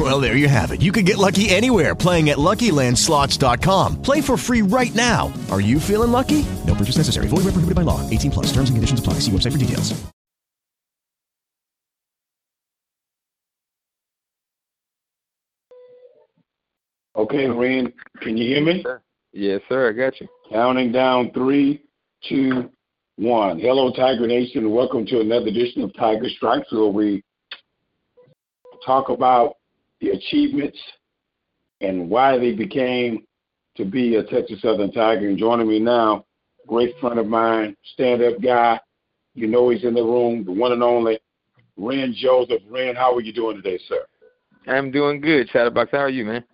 Well, there you have it. You can get lucky anywhere playing at LuckyLandSlots.com. Play for free right now. Are you feeling lucky? No purchase necessary. Void where prohibited by law. 18 plus. Terms and conditions apply. See website for details. Okay, Ren, can you hear me? Yes, sir. I got you. Counting down three, two, one. Hello, Tiger Nation, and welcome to another edition of Tiger Strikes, where we talk about the achievements and why they became to be a Texas Southern Tiger. And joining me now, great friend of mine, stand-up guy. You know he's in the room, the one and only Ren Joseph. Ren, how are you doing today, sir? I'm doing good, Chattabox. How are you, man?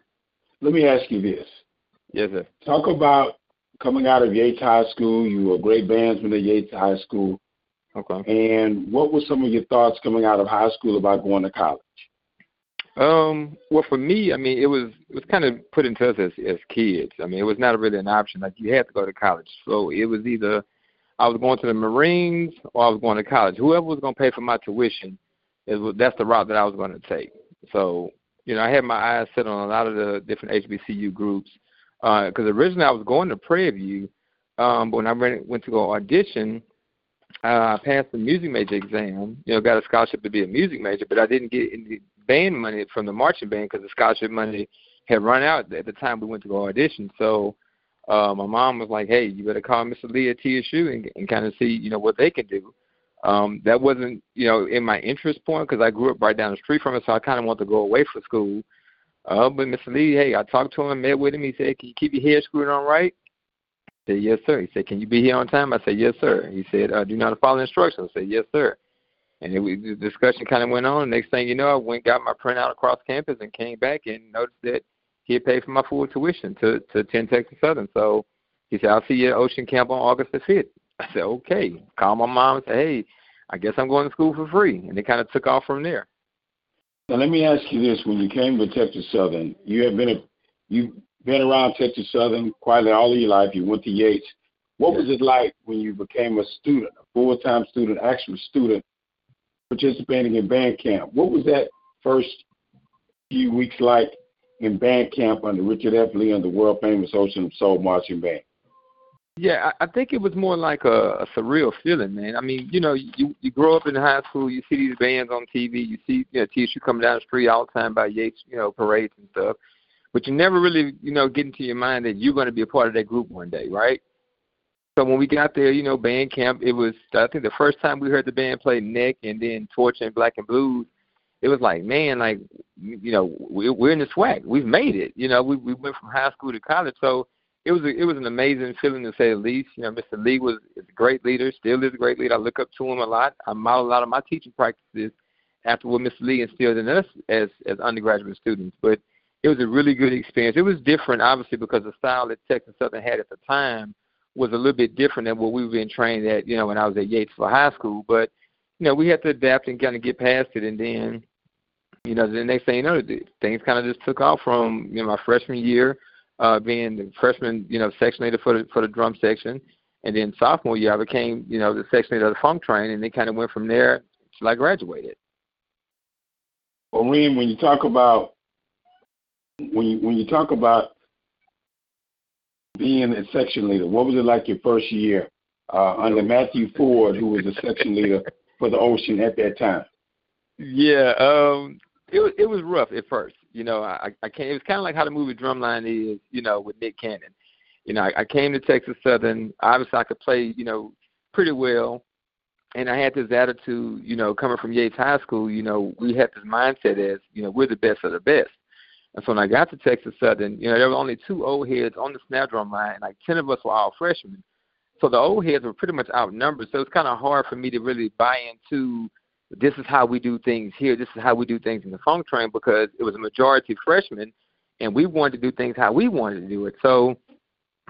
Let me ask you this. Yes, sir. Talk about coming out of Yates High School. You were a great bandsman at Yates High School. Okay. And what were some of your thoughts coming out of high school about going to college? Um, well, for me, I mean, it was it was kind of put into us as as kids. I mean, it was not really an option. Like you had to go to college, so it was either I was going to the Marines or I was going to college. Whoever was going to pay for my tuition, is that's the route that I was going to take. So, you know, I had my eyes set on a lot of the different HBCU groups because uh, originally I was going to Prairie View, um, but when I went, went to go audition, uh, I passed the music major exam. You know, got a scholarship to be a music major, but I didn't get any band money from the marching band because the scholarship money had run out at the time we went to go audition. So uh, my mom was like, "Hey, you better call Mr. Lee at TSU and, and kind of see, you know, what they can do." Um, that wasn't, you know, in my interest point because I grew up right down the street from it, so I kind of wanted to go away from school. Uh, but Mr. Lee, hey, I talked to him, met with him. He said, "Can you keep your head screwed on right?" I said, "Yes, sir." He said, "Can you be here on time?" I said, "Yes, sir." He said, uh, "Do not follow instructions." I said, "Yes, sir." And it, the discussion kind of went on. Next thing you know, I went got my printout across campus and came back and noticed that he had paid for my full tuition to to attend Texas Southern. So he said, "I'll see you at Ocean Camp on August the 5th. I said, "Okay." Call my mom and say, "Hey, I guess I'm going to school for free," and it kind of took off from there. Now let me ask you this: When you came to Texas Southern, you have been a, you've been around Texas Southern quite all of your life. You went to Yates. What was it like when you became a student, a full-time student, actual student, participating in band camp? What was that first few weeks like in band camp under Richard F. Lee and the world famous Ocean of Soul marching band? Yeah, I, I think it was more like a, a surreal feeling, man. I mean, you know, you you grow up in high school, you see these bands on TV, you see you know TSU coming down the street all the time by Yates, you know, parades and stuff, but you never really, you know, get into your mind that you're going to be a part of that group one day, right? So when we got there, you know, band camp, it was I think the first time we heard the band play Neck and then Torch and Black and Blues, it was like, man, like you know, we're in the swag, we've made it. You know, we we went from high school to college, so it was a, it was an amazing feeling to say the least. You know, Mr. Lee was a great leader, still is a great leader. I look up to him a lot. I model a lot of my teaching practices after what Mr. Lee instilled in us as as undergraduate students. But it was a really good experience. It was different, obviously, because the style that Texas Southern had at the time was a little bit different than what we've been trained at. You know, when I was at Yates for high school, but you know, we had to adapt and kind of get past it, and then. You know, the next thing you know, things kind of just took off from you know my freshman year uh, being the freshman, you know, section leader for the for the drum section, and then sophomore year I became, you know, the section leader of the funk train, and it kind of went from there till I graduated. Well, Ren, when you talk about when you when you talk about being a section leader, what was it like your first year uh, under Matthew Ford, who was the section leader for the Ocean at that time? Yeah, um, it was it was rough at first. You know, I I came. It was kind of like how the movie Drumline is. You know, with Nick Cannon. You know, I, I came to Texas Southern. Obviously, I could play. You know, pretty well, and I had this attitude. You know, coming from Yates High School. You know, we had this mindset as you know we're the best of the best. And so when I got to Texas Southern, you know, there were only two old heads on the snare drum line, and like ten of us were all freshmen. So the old heads were pretty much outnumbered. So it's kind of hard for me to really buy into this is how we do things here. This is how we do things in the funk train because it was a majority freshmen, and we wanted to do things how we wanted to do it. So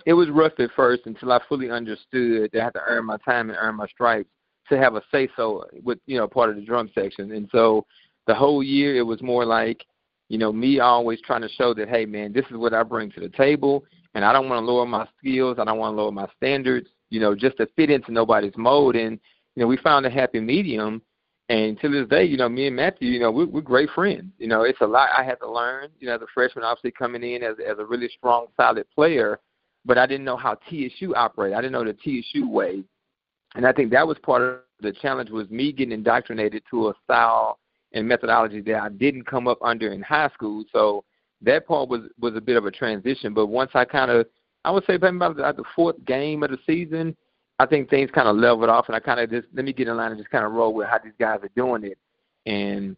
it was rough at first until I fully understood that I had to earn my time and earn my stripes to have a say so with you know part of the drum section. And so the whole year it was more like you know me always trying to show that hey man, this is what I bring to the table, and I don't want to lower my skills. I don't want to lower my standards. You know, just to fit into nobody's mode. And you know, we found a happy medium. And to this day, you know, me and Matthew, you know, we're, we're great friends. You know, it's a lot I had to learn. You know, as a freshman, obviously coming in as as a really strong, solid player, but I didn't know how TSU operated. I didn't know the TSU way, and I think that was part of the challenge was me getting indoctrinated to a style and methodology that I didn't come up under in high school. So that part was was a bit of a transition. But once I kind of, I would say about the, fourth game of the season, I think things kind of leveled off, and I kind of just let me get in line and just kind of roll with how these guys are doing it. And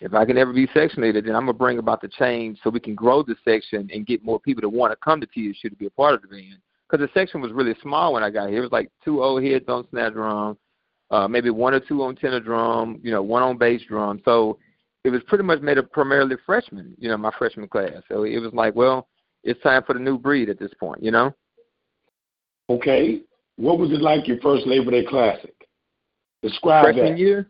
if I can ever be section leader, then I'm gonna bring about the change so we can grow the section and get more people to want to come to TSU to be a part of the band. Because the section was really small when I got here. It was like two old heads on snare drum, uh, maybe one or two on tenor drum, you know, one on bass drum. So it was pretty much made of primarily freshmen, you know, my freshman class. So it was like, well, it's time for the new breed at this point, you know. Okay, what was it like your first Labor Day Classic? Describe freshman that. year.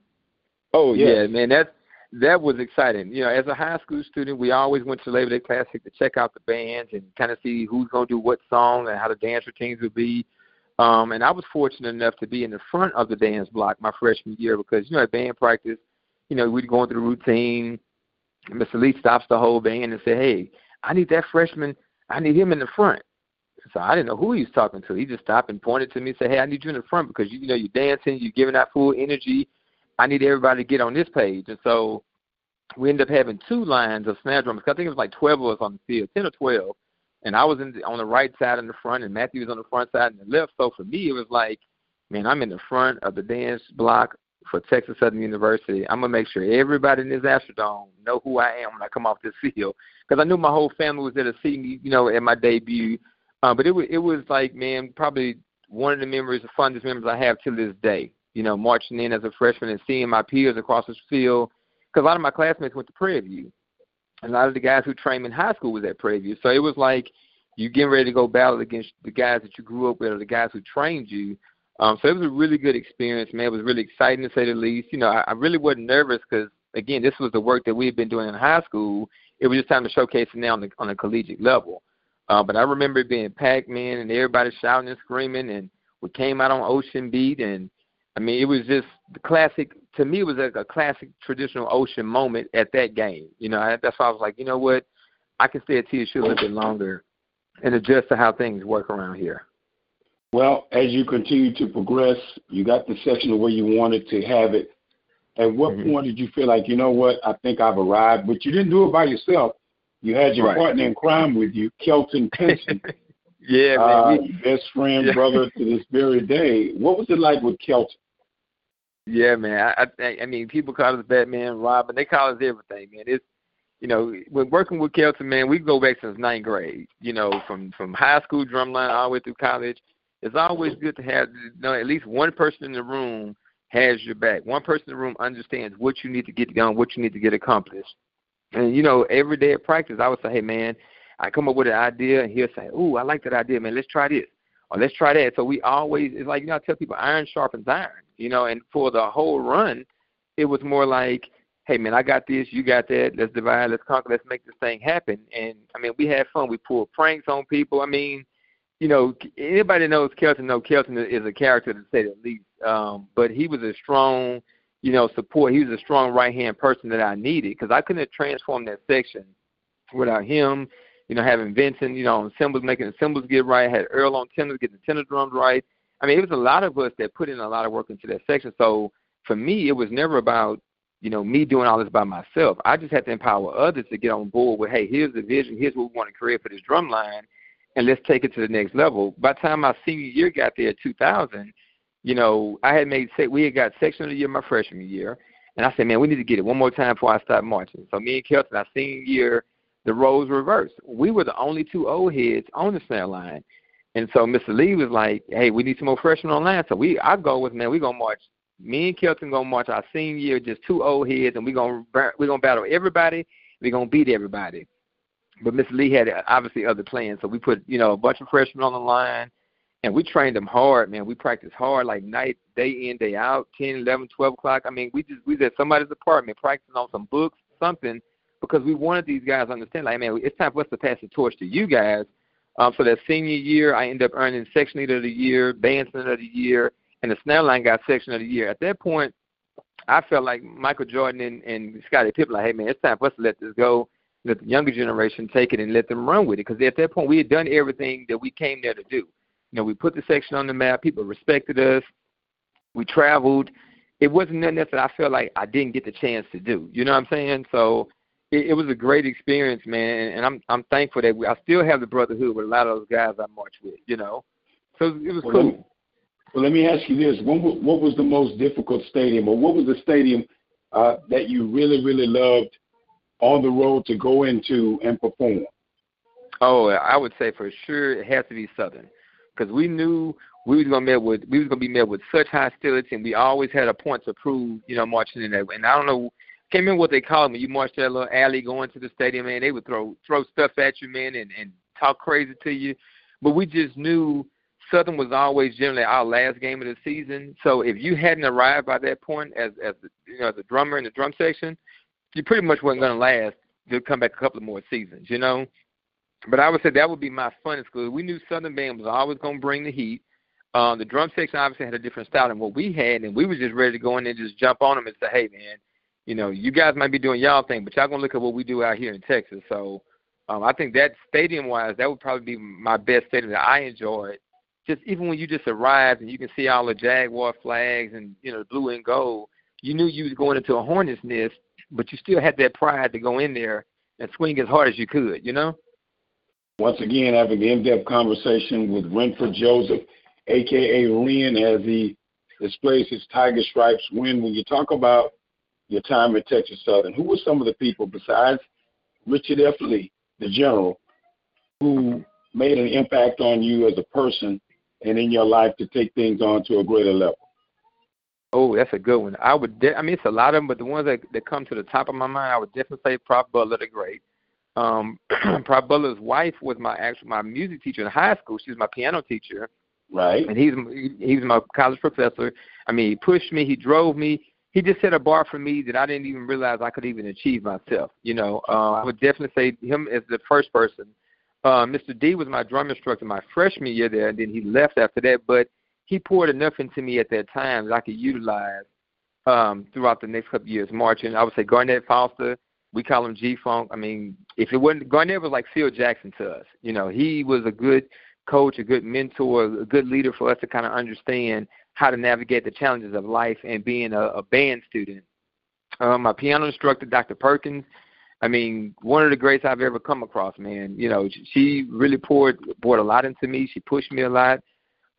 Oh yes. yeah, man, that that was exciting. You know, as a high school student, we always went to Labor Day Classic to check out the bands and kind of see who's going to do what song and how the dance routines would be. Um, and I was fortunate enough to be in the front of the dance block my freshman year because, you know, at band practice, you know, we'd go through the routine. Mr. Lee stops the whole band and say, hey, I need that freshman. I need him in the front. So I didn't know who he was talking to. He just stopped and pointed to me and said, hey, I need you in the front because, you, you know, you're dancing, you're giving that full energy. I need everybody to get on this page. And so we ended up having two lines of snare drummers. I think it was like 12 of us on the field, 10 or 12 and I was in the, on the right side in the front, and Matthew was on the front side and the left. So for me, it was like, man, I'm in the front of the dance block for Texas Southern University. I'm gonna make sure everybody in this Astrodome know who I am when I come off this field, because I knew my whole family was there to see me, you know, at my debut. Uh, but it was it was like, man, probably one of the memories, the fondest memories I have to this day. You know, marching in as a freshman and seeing my peers across the field, because a lot of my classmates went to Prairie View a lot of the guys who trained in high school was at Prairie View. So it was like you getting ready to go battle against the guys that you grew up with or the guys who trained you. Um, so it was a really good experience, man. It was really exciting to say the least. You know, I, I really wasn't nervous because again, this was the work that we had been doing in high school. It was just time to showcase it now on the on a collegiate level. Uh, but I remember it being packed, man, and everybody shouting and screaming, and we came out on Ocean Beat, and I mean, it was just the classic. To me, it was like a classic traditional Ocean moment at that game. You know, I, that's why I was like, you know what, I can stay at TSU a little bit longer and adjust to how things work around here. Well, as you continue to progress, you got the section where you wanted to have it. At what mm-hmm. point did you feel like, you know what, I think I've arrived? But you didn't do it by yourself. You had your right. partner in crime with you, Kelton Pinson. yeah, uh, man. best friend, yeah. brother to this very day. What was it like with Kelton? Yeah, man. I, I I mean, people call us Batman, Robin. They call us everything, man. It's you know, when working with Kelton, man, we go back since ninth grade. You know, from from high school drumline all the way through college. It's always good to have you know at least one person in the room has your back. One person in the room understands what you need to get done, what you need to get accomplished. And you know, every day at practice, I would say, "Hey, man, I come up with an idea," and he'll say, "Ooh, I like that idea, man. Let's try this." or let's try that. So we always it's like you know I tell people iron sharpens iron, you know, and for the whole run it was more like, Hey man, I got this, you got that, let's divide, let's conquer, let's make this thing happen. And I mean we had fun. We pulled pranks on people. I mean, you know, anybody knows Kelton know Kelton is a character to say the least. Um, but he was a strong, you know, support. He was a strong right hand person that I needed because I couldn't have transformed that section without him you know, having Vincent, you know, on cymbals, making the cymbals get right, had Earl on tenors, getting the tenor drums right. I mean, it was a lot of us that put in a lot of work into that section. So for me, it was never about, you know, me doing all this by myself. I just had to empower others to get on board with, hey, here's the vision, here's what we want to create for this drum line, and let's take it to the next level. By the time my senior year got there, 2000, you know, I had made we had got section of the year my freshman year, and I said, man, we need to get it one more time before I start marching. So me and Kelton, our senior year, the roles reversed. We were the only two old heads on the snare line. And so Mr. Lee was like, Hey, we need some more freshmen on line. So we our goal was, man, we're gonna march me and Kelton gonna march our senior year, just two old heads, and we're gonna we're gonna battle everybody. We're gonna beat everybody. But Mr. Lee had uh, obviously other plans, so we put you know a bunch of freshmen on the line, and we trained them hard, man. We practiced hard, like night, day in, day out, ten, eleven, twelve o'clock. I mean, we just we was at somebody's apartment practicing on some books, something, because we wanted these guys to understand, like, man, it's time for us to pass the torch to you guys. Um, so that senior year, I ended up earning section leader of the year, band center of the year, and the snare line got section of the year. At that point, I felt like Michael Jordan and, and Scottie Pippen, like, hey man, it's time for us to let this go, let the younger generation take it and let them run with it. Because at that point, we had done everything that we came there to do. You know, we put the section on the map. People respected us. We traveled. It wasn't nothing that I felt like I didn't get the chance to do. You know what I'm saying? So it, it was a great experience, man, and I'm I'm thankful that we, I still have the brotherhood with a lot of those guys I marched with. You know, so it was well, cool. Let me, well, let me ask you this: what, what was the most difficult stadium, or what was the stadium uh, that you really, really loved on the road to go into and perform? Oh, I would say for sure it has to be Southern because we knew we was gonna met with we was gonna be met with such hostility, and we always had a point to prove, you know, marching in that. And I don't know, can't remember what they called me. You marched that little alley going to the stadium, man. They would throw throw stuff at you, man, and and talk crazy to you. But we just knew Southern was always generally our last game of the season. So if you hadn't arrived by that point as as the, you know as a drummer in the drum section, you pretty much wasn't gonna last to come back a couple of more seasons, you know. But I would say that would be my funnest school. We knew Southern Band was always going to bring the heat. Um, the drum section obviously had a different style than what we had, and we were just ready to go in and just jump on them and say, hey, man, you know, you guys might be doing y'all thing, but y'all to look at what we do out here in Texas. So um, I think that stadium-wise, that would probably be my best stadium that I enjoyed. Just even when you just arrived and you can see all the Jaguar flags and, you know, blue and gold, you knew you was going into a hornet's nest, but you still had that pride to go in there and swing as hard as you could, you know? Once again, having an in-depth conversation with Renford Joseph, aka Ren, as he displays his tiger stripes win. When you talk about your time at Texas Southern, who were some of the people besides Richard F. Lee, the general, who made an impact on you as a person and in your life to take things on to a greater level? Oh, that's a good one. I would. De- I mean, it's a lot of them, but the ones that that come to the top of my mind, I would definitely say Prof. Butler the Great um Prof Butler's wife was my actual my music teacher in high school. She was my piano teacher. Right. And he's he's my college professor. I mean, he pushed me, he drove me. He just set a bar for me that I didn't even realize I could even achieve myself. You know, uh, I would definitely say him as the first person. Uh, Mr. D was my drum instructor my freshman year there, and then he left after that. But he poured enough into me at that time that I could utilize um, throughout the next couple years marching. I would say Garnett Foster, we call him G Funk. I mean, if it wasn't Garnett was like Phil Jackson to us. You know, he was a good coach, a good mentor, a good leader for us to kind of understand how to navigate the challenges of life and being a, a band student. Um, my piano instructor, Dr. Perkins. I mean, one of the greats I've ever come across, man. You know, she really poured poured a lot into me. She pushed me a lot,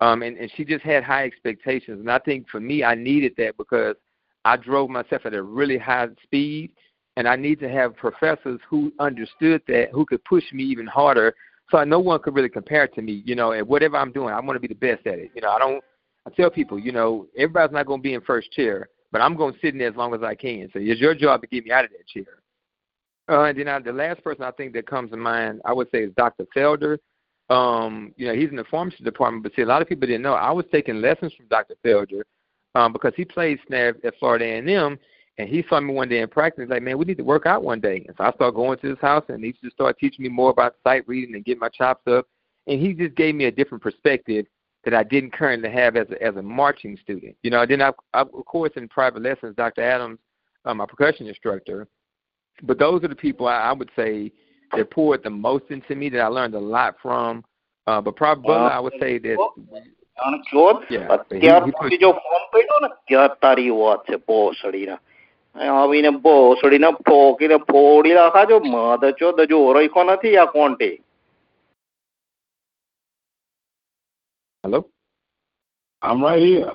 um, and and she just had high expectations. And I think for me, I needed that because I drove myself at a really high speed, and I need to have professors who understood that, who could push me even harder. So no one could really compare to me, you know, and whatever I'm doing, I want to be the best at it. You know, I don't. I tell people, you know, everybody's not going to be in first chair, but I'm going to sit in there as long as I can. So it's your job to get me out of that chair. Uh, and then I, the last person I think that comes to mind, I would say, is Dr. Felder. Um, you know, he's in the pharmacy department, but see, a lot of people didn't know. I was taking lessons from Dr. Felder um, because he played snare at Florida A&M, and he saw me one day in practice. He's like, man, we need to work out one day. And so I started going to his house, and he just started teaching me more about sight reading and getting my chops up. And he just gave me a different perspective that I didn't currently have as a, as a marching student. You know, then I, I, of course in private lessons, Dr. Adams, um, my percussion instructor. But those are the people I, I would say that poured the most into me that I learned a lot from. Uh, but probably uh, I would say that. Yeah, અત્યાર સુધી જો form પડ્યો ને ત્યાં તારી વાત છે ભોસડીના આવીને ભોસડીને ફોકીને ફોડી નાખાજો મધ ચો જો રખ્યો નથી આ Conte Hello? I'm right here.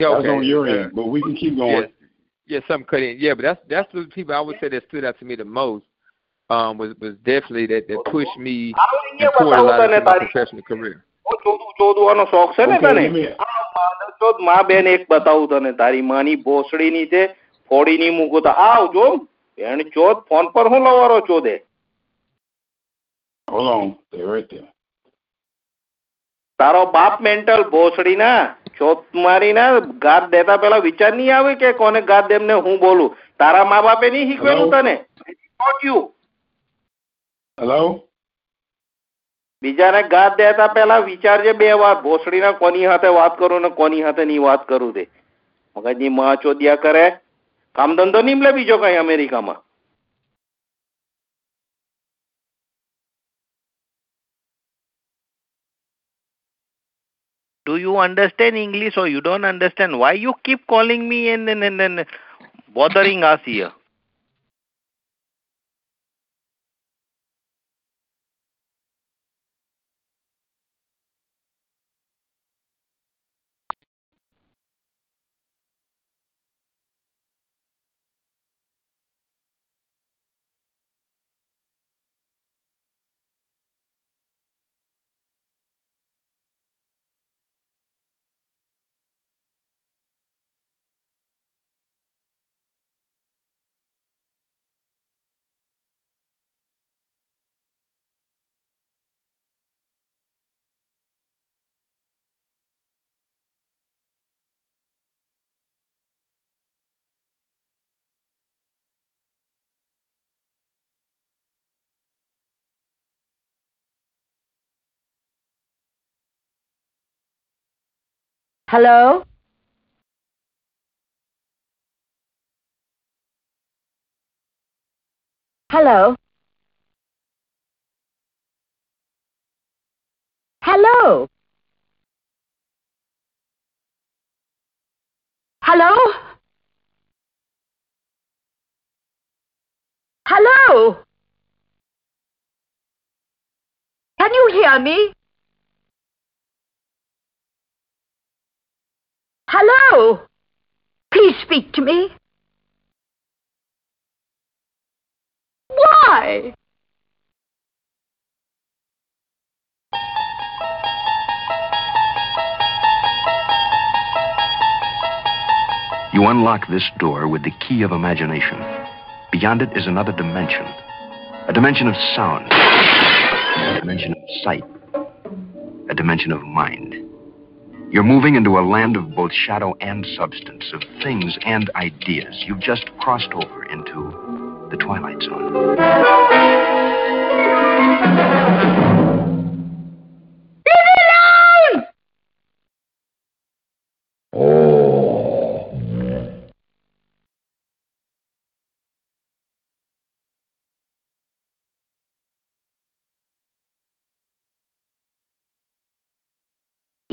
Yeah, That's okay. on your Uh, end, but we can keep going. Yeah, yeah, something cut in. Yeah, but that's that's the people I would say that stood out to me the most. Um, was was definitely that that pushed me and poured a lot into my professional career. ચોદું ચોદવાનો શોખ છે ને Okay, તને let me- આ માધવ ચોદ માં બેન એક બતાવું તને તારી માની ભોસડીની છે ફોડીની મૂકું તો આવ જો બેન ચોદ ફોન પર હું લવારો ચોદે Hold on. Stay right there. તારો બાપ મેન્ટલ ભોસડી ના ચોથ મારી ના ગાત દેતા પેલા વિચાર નહીં આવે કે કોને ગાત દેમ ને હું બોલું? તારા મા બાપે નહીં શીખવેલું તને? હેલો બીજાને ગાત દેતા પેલા વિચારજે બે વાર ભોસડીના કોની હાથે વાત કરું ને કોની હાથે નહીં વાત કરું તે? મગજની માં ચોદ્યા કરે. કામ ધંધો નહીં મળે બીજો કઈ અમેરિકામાં? Do you understand English or you don't understand? Why you keep calling me and, and, and, and bothering us here? Hello? Hello? Hello? Hello? Hello? Can you hear me? Hello? Please speak to me. Why? You unlock this door with the key of imagination. Beyond it is another dimension. A dimension of sound. A dimension of sight. A dimension of mind. You're moving into a land of both shadow and substance, of things and ideas. You've just crossed over into the Twilight Zone.